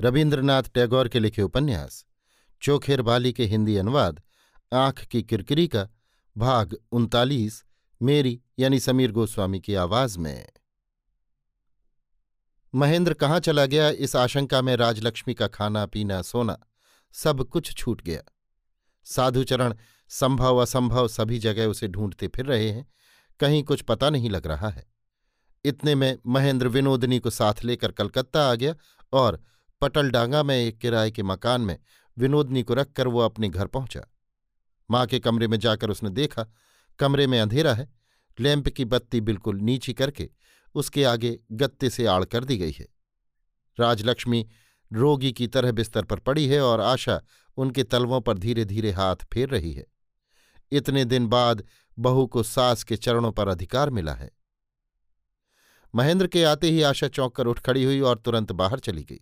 रविन्द्रनाथ टैगोर के लिखे उपन्यास, चोखेर बाली के हिंदी अनुवाद, आँख की किरकिरी का भाग उनतालीस, मेरी यानी समीर गोस्वामी की आवाज़ में। महेंद्र कहाँ चला गया? इस आशंका में राजलक्ष्मी का खाना, पीना, सोना, सब कुछ छूट गया। साधुचरण, संभव, असंभव सभी जगह उसे ढूंढते फिर रहे हैं, कहीं कुछ पता नहीं लग रहा है। इतने में महेंद्र विनोदनी को साथ लेकर कलकत्ता आ गया और पटलडांगा में एक किराए के मकान में विनोदनी को रखकर वो अपने घर पहुँचा। माँ के कमरे में जाकर उसने देखा, कमरे में अंधेरा है। लैंप की बत्ती बिल्कुल नीची करके उसके आगे गत्ते से आड़ कर दी गई है। राजलक्ष्मी रोगी की तरह बिस्तर पर पड़ी है और आशा उनके तलवों पर धीरे धीरे हाथ फेर रही है। इतने दिन बाद बहू को सास के चरणों पर अधिकार मिला है। महेंद्र के आते ही आशा चौंक कर उठ खड़ी हुई और तुरंत बाहर चली गई।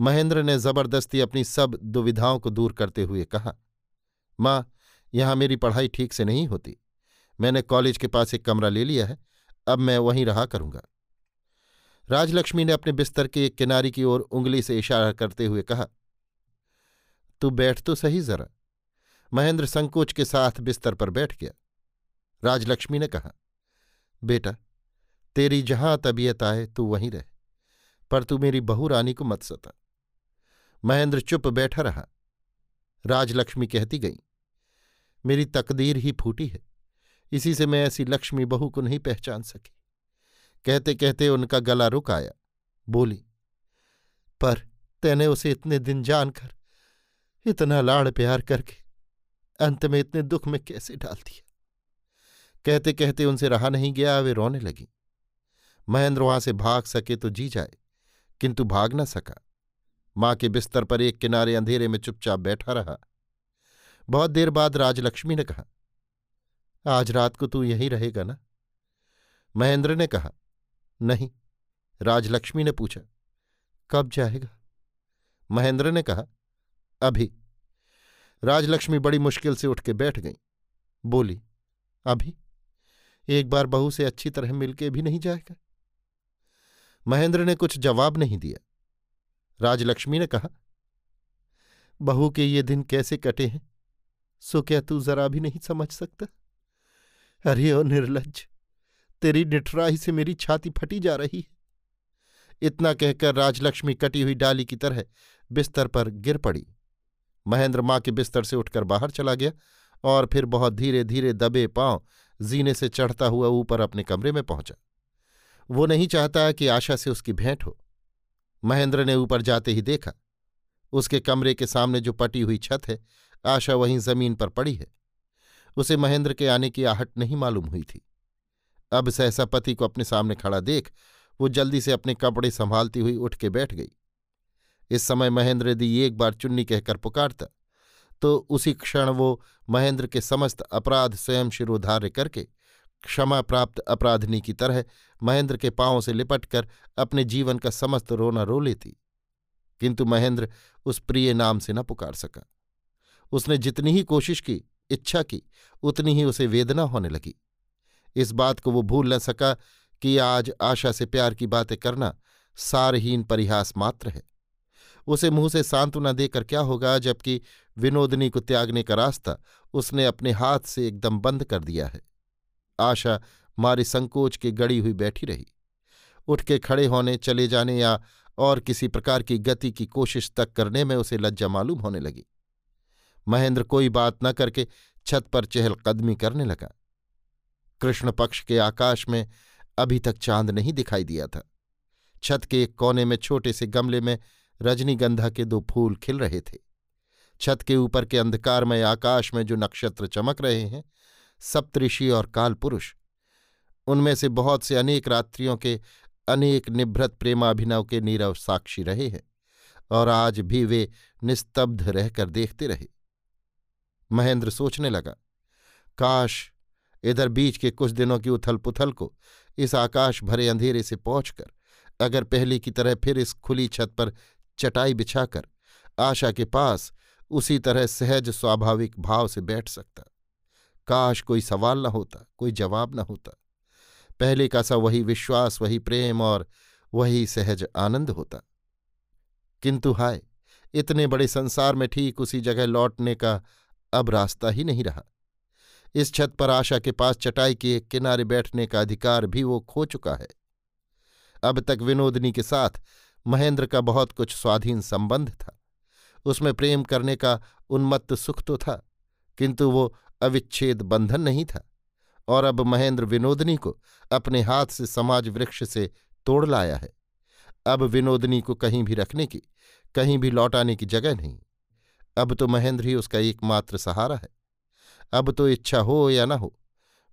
महेंद्र ने ज़बरदस्ती अपनी सब दुविधाओं को दूर करते हुए कहा, माँ, यहाँ मेरी पढ़ाई ठीक से नहीं होती। मैंने कॉलेज के पास एक कमरा ले लिया है, अब मैं वहीं रहा करूँगा। राजलक्ष्मी ने अपने बिस्तर के एक किनारी की ओर उंगली से इशारा करते हुए कहा, तू बैठ तो सही जरा। महेंद्र संकोच के साथ बिस्तर पर बैठ गया। राजलक्ष्मी ने कहा, बेटा, तेरी जहाँ तबीयत आए, तू वहीं रह। पर तू मेरी बहू रानी को मत सता। महेंद्र चुप बैठा रहा। राजलक्ष्मी कहती गई, मेरी तकदीर ही फूटी है, इसी से मैं ऐसी लक्ष्मी बहू को नहीं पहचान सकी। कहते कहते उनका गला रुक आया। बोली, पर तेने उसे इतने दिन जानकर, इतना लाड़ प्यार करके, अंत में इतने दुख में कैसे डाल दिया? कहते कहते उनसे रहा नहीं गया, वे रोने लगी। महेंद्र वहाँ से भाग सके तो जी जाए, किंतु भाग न सका। माँ के बिस्तर पर एक किनारे अंधेरे में चुपचाप बैठा रहा। बहुत देर बाद राजलक्ष्मी ने कहा, आज रात को तू यहीं रहेगा ना? महेंद्र ने कहा, नहीं। राजलक्ष्मी ने पूछा, कब जाएगा? महेंद्र ने कहा, अभी। राजलक्ष्मी बड़ी मुश्किल से उठ के बैठ गई। बोली, अभी? एक बार बहू से अच्छी तरह मिलके भी नहीं जाएगा? महेंद्र ने कुछ जवाब नहीं दिया। राजलक्ष्मी ने कहा, बहू के ये दिन कैसे कटे हैं, सो क्या तू जरा भी नहीं समझ सकता? अरे, ओ निर्लज तेरी निठराही से मेरी छाती फटी जा रही है। इतना कहकर राजलक्ष्मी कटी हुई डाली की तरह बिस्तर पर गिर पड़ी। महेंद्र माँ के बिस्तर से उठकर बाहर चला गया और फिर बहुत धीरे धीरे दबे पाँव जीने से चढ़ता हुआ ऊपर अपने कमरे में पहुँचा। वो नहीं चाहता कि आशा से उसकी भेंट हो। महेंद्र ने ऊपर जाते ही देखा। उसके कमरे के सामने जो पटी हुई छत है, आशा वहीं ज़मीन पर पड़ी है। उसे महेंद्र के आने की आहट नहीं मालूम हुई थी। अब सहसा पति को अपने सामने खड़ा देख, वो जल्दी से अपने कपड़े संभालती हुई उठ के बैठ गई। इस समय महेंद्र यदि एक बार चुन्नी कहकर पुकारता तो उसी क्षण वो महेंद्र के समस्त अपराध स्वयं शिरोधार्य करके क्षमा प्राप्त अपराधिनी की तरह महेंद्र के पांवों से लिपटकर अपने जीवन का समस्त रोना रो लेती। किंतु महेंद्र उस प्रिय नाम से न पुकार सका। उसने जितनी ही कोशिश की, इच्छा की, उतनी ही उसे वेदना होने लगी। इस बात को वो भूल न सका कि आज आशा से प्यार की बातें करना सारहीन परिहास मात्र है। उसे मुँह से सांत्वना देकर क्या होगा जबकि विनोदनी को त्यागने का रास्ता उसने अपने हाथ से एकदम बंद कर दिया है। आशा मारे संकोच के गड़ी हुई बैठी रही। उठ के खड़े होने, चले जाने या और किसी प्रकार की गति की कोशिश तक करने में उसे लज्जा मालूम होने लगी। महेंद्र कोई बात न करके छत पर चहलकदमी करने लगा। कृष्ण पक्ष के आकाश में अभी तक चाँद नहीं दिखाई दिया था। छत के एक कोने में छोटे से गमले में रजनीगंधा के दो फूल खिल रहे थे। छत के ऊपर के अंधकारमय आकाश में जो नक्षत्र चमक रहे हैं सप्तऋषि और कालपुरुष। उनमें से बहुत से अनेक रात्रियों के अनेक निभृत प्रेमाभिनव के नीरव साक्षी रहे हैं और आज भी वे निस्तब्ध रहकर देखते रहे। महेंद्र सोचने लगा, काश इधर बीच के कुछ दिनों की उथल पुथल को इस आकाश भरे अंधेरे से पहुंचकर, अगर पहले की तरह फिर इस खुली छत पर चटाई बिछाकर आशा के पास उसी तरह सहज स्वाभाविक भाव से बैठ सकता। काश कोई सवाल न होता, कोई जवाब न होता। पहले का सा वही विश्वास, वही प्रेम और वही सहज आनंद होता। किंतु हाय, इतने बड़े संसार में ठीक उसी जगह लौटने का अब रास्ता ही नहीं रहा। इस छत पर आशा के पास चटाई के एक किनारे बैठने का अधिकार भी वो खो चुका है। अब तक विनोदनी के साथ महेंद्र का बहुत कुछ स्वाधीन संबंध था। उसमें प्रेम करने का उन्मत्त सुख तो था, किंतु वो अविच्छेद बंधन नहीं था, और अब महेंद्र विनोदनी को अपने हाथ से समाज वृक्ष से तोड़ लाया है। अब विनोदनी को कहीं भी रखने की, कहीं भी लौटाने की जगह नहीं। अब तो महेंद्र ही उसका एकमात्र सहारा है। अब तो इच्छा हो या न हो,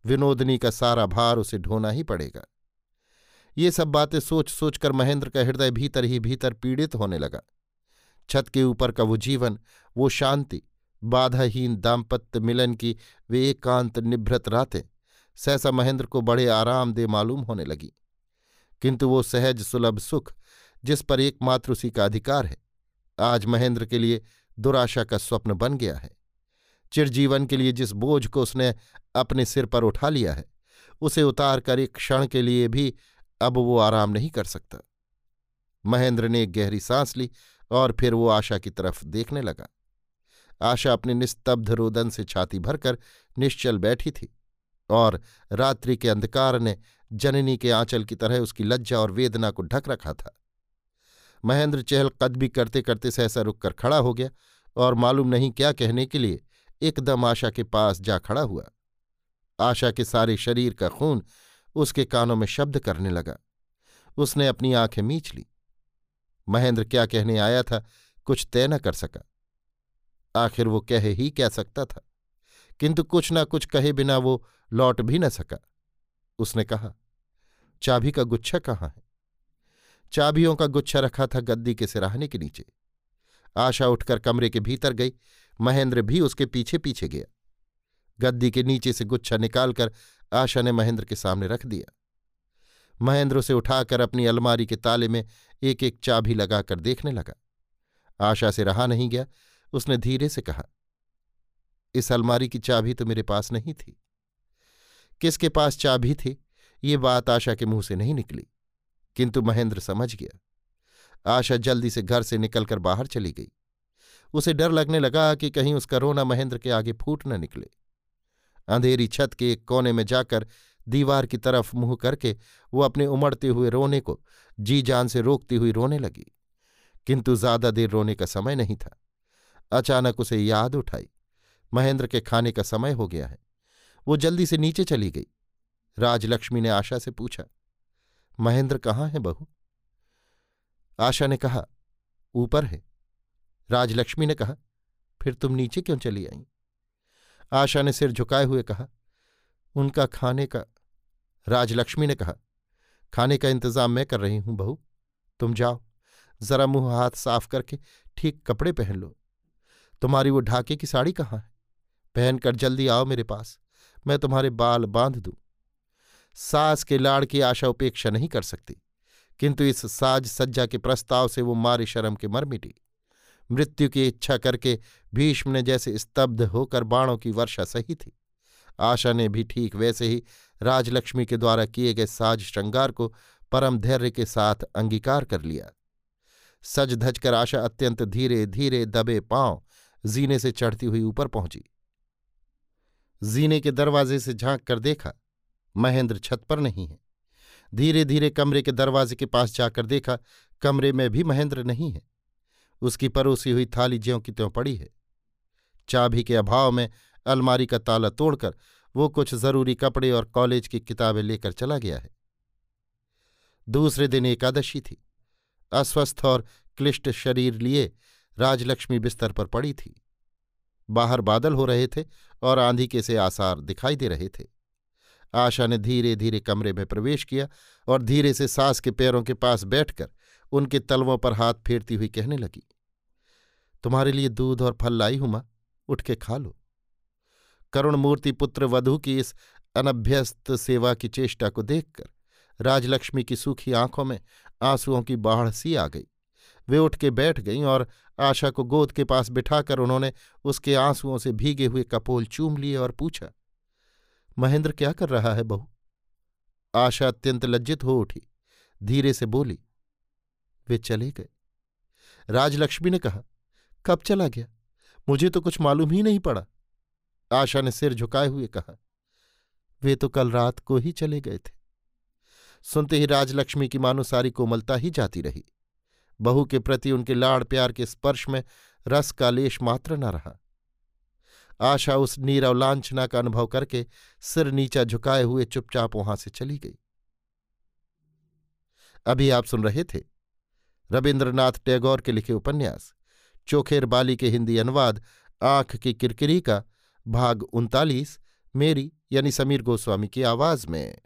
विनोदनी का सारा भार उसे ढोना ही पड़ेगा। ये सब बातें सोच सोचकर महेंद्र का हृदय भीतर ही भीतर पीड़ित होने लगा। छत के ऊपर का वो जीवन, वो शांति बाधाहीन दाम्पत्य मिलन की वे एकांत निभृत रातें सहसा महेंद्र को बड़े आराम दे मालूम होने लगी। किंतु वो सहज सुलभ सुख, जिस पर एकमात्र उसी का अधिकार है, आज महेंद्र के लिए दुराशा का स्वप्न बन गया है। चिरजीवन के लिए जिस बोझ को उसने अपने सिर पर उठा लिया है, उसे उतार कर एक क्षण के लिए भी अब वो आराम नहीं कर सकता। महेंद्र ने एक गहरी सांस ली और फिर वो आशा की तरफ़ देखने लगा। आशा अपने निस्तब्ध रोदन से छाती भरकर निश्चल बैठी थी और रात्रि के अंधकार ने जननी के आंचल की तरह उसकी लज्जा और वेदना को ढक रखा था। महेंद्र चहल कदबी करते करते सहसा रुककर खड़ा हो गया और मालूम नहीं क्या कहने के लिए एकदम आशा के पास जा खड़ा हुआ। आशा के सारे शरीर का खून उसके कानों में शब्द करने लगा। उसने अपनी आँखें मीच ली। महेंद्र क्या कहने आया था कुछ तय न कर सका। आखिर वो कह ही क्या सकता था। किंतु कुछ न कुछ कहे बिना वो लौट भी न सका। उसने कहा, चाबी का गुच्छा कहाँ है? चाबियों का गुच्छा रखा था गद्दी के सिराहने के नीचे। आशा उठकर कमरे के भीतर गई, महेंद्र भी उसके पीछे पीछे गया। गद्दी के नीचे से गुच्छा निकालकर आशा ने महेंद्र के सामने रख दिया। महेंद्र उसे उठाकर अपनी अलमारी के ताले में एक एक चाबी लगाकर देखने लगा। आशा से रहा नहीं गया उसने धीरे से कहा, इस अलमारी की चाबी तो मेरे पास नहीं थी। किसके पास चाबी थी? ये बात आशा के मुँह से नहीं निकली, किंतु महेंद्र समझ गया। आशा जल्दी से घर से निकलकर बाहर चली गई। उसे डर लगने लगा कि कहीं उसका रोना महेंद्र के आगे फूट न निकले। अंधेरी छत के एक कोने में जाकर दीवार की तरफ़ मुँह करके वो अपने उमड़ते हुए रोने को, जी जान से रोकती हुई रोने लगी। किंतु ज़्यादा देर रोने का समय नहीं था। अचानक उसे याद उठाई। महेंद्र के खाने का समय हो गया है। वो जल्दी से नीचे चली गई। राजलक्ष्मी ने आशा से पूछा, महेंद्र कहाँ है बहू? आशा ने कहा, ऊपर है। राजलक्ष्मी ने कहा, फिर तुम नीचे क्यों चली आई? आशा ने सिर झुकाए हुए कहा, उनका खाने का राजलक्ष्मी ने कहा, खाने का इंतज़ाम मैं कर रही हूँ बहू। तुम जाओ, जरा मुँह हाथ साफ़ करके ठीक कपड़े पहन लो। तुम्हारी वो ढाके की साड़ी कहाँ है? पहनकर जल्दी आओ मेरे पास, मैं तुम्हारे बाल बाँध दूँ। सास के लाड़ की आशा उपेक्षा नहीं कर सकती, किंतु इस साज सज्जा के प्रस्ताव से वो मारी शर्म के मर मिटी। मृत्यु की इच्छा करके भीष्म ने जैसे स्तब्ध होकर बाणों की वर्षा सही थी। आशा ने भी ठीक वैसे ही राजलक्ष्मी के द्वारा किए गए साज श्रृंगार को परम धैर्य के साथ अंगीकार कर लिया। सज धज कर आशा अत्यंत धीरे धीरे दबे पाँव जीने से चढ़ती हुई ऊपर पहुँची। जीने के दरवाजे से झाँक कर देखा, महेंद्र छत पर नहीं है। धीरे धीरे कमरे के दरवाजे के पास जाकर देखा, कमरे में भी महेंद्र नहीं है। उसकी परोसी हुई थाली ज्यों की त्यों पड़ी है। चाबी के अभाव में अलमारी का ताला तोड़कर वो कुछ ज़रूरी कपड़े और कॉलेज की किताबें लेकर चला गया है। दूसरे दिन एकादशी थी। अस्वस्थ और क्लिष्ट शरीर लिए राजलक्ष्मी बिस्तर पर पड़ी थी। बाहर बादल हो रहे थे और आंधी के से आसार दिखाई दे रहे थे। आशा ने धीरे धीरे कमरे में प्रवेश किया और धीरे से सास के पैरों के पास बैठकर उनके तलवों पर हाथ फेरती हुई कहने लगी, तुम्हारे लिए दूध और फल लाई हूँ माँ, उठ के खा लो। करुण मूर्ति पुत्र वधु की इस अनभ्यस्त सेवा की चेष्टा को देखकर राजलक्ष्मी की सूखी आँखों में आंसुओं की बाढ़ सी आ गई। वे उठ के बैठ गईं और आशा को गोद के पास बिठाकर उन्होंने उसके आंसुओं से भीगे हुए कपोल चूम लिए और पूछा, महेंद्र, क्या कर रहा है बहू? आशा अत्यंत लज्जित हो उठी, धीरे से बोली, वे चले गए। राजलक्ष्मी ने कहा, कब चला गया? मुझे तो कुछ मालूम ही नहीं पड़ा। आशा ने सिर झुकाए हुए कहा, वे तो कल रात को ही चले गए थे। सुनते ही राजलक्ष्मी की मानो सारी कोमलता ही जाती रही। बहू के प्रति उनके लाड़ प्यार के स्पर्श में रस का लेश मात्र न रहा। आशा उस नीरव लांछना का अनुभव करके सिर नीचा झुकाए हुए चुपचाप वहाँ से चली गई। अभी आप सुन रहे थे रविन्द्रनाथ टैगोर के लिखे उपन्यास, चोखेर बाली के हिंदी अनुवाद, आँख की किरकिरी का भाग उनतालीस, मेरी यानी समीर गोस्वामी की आवाज़ में।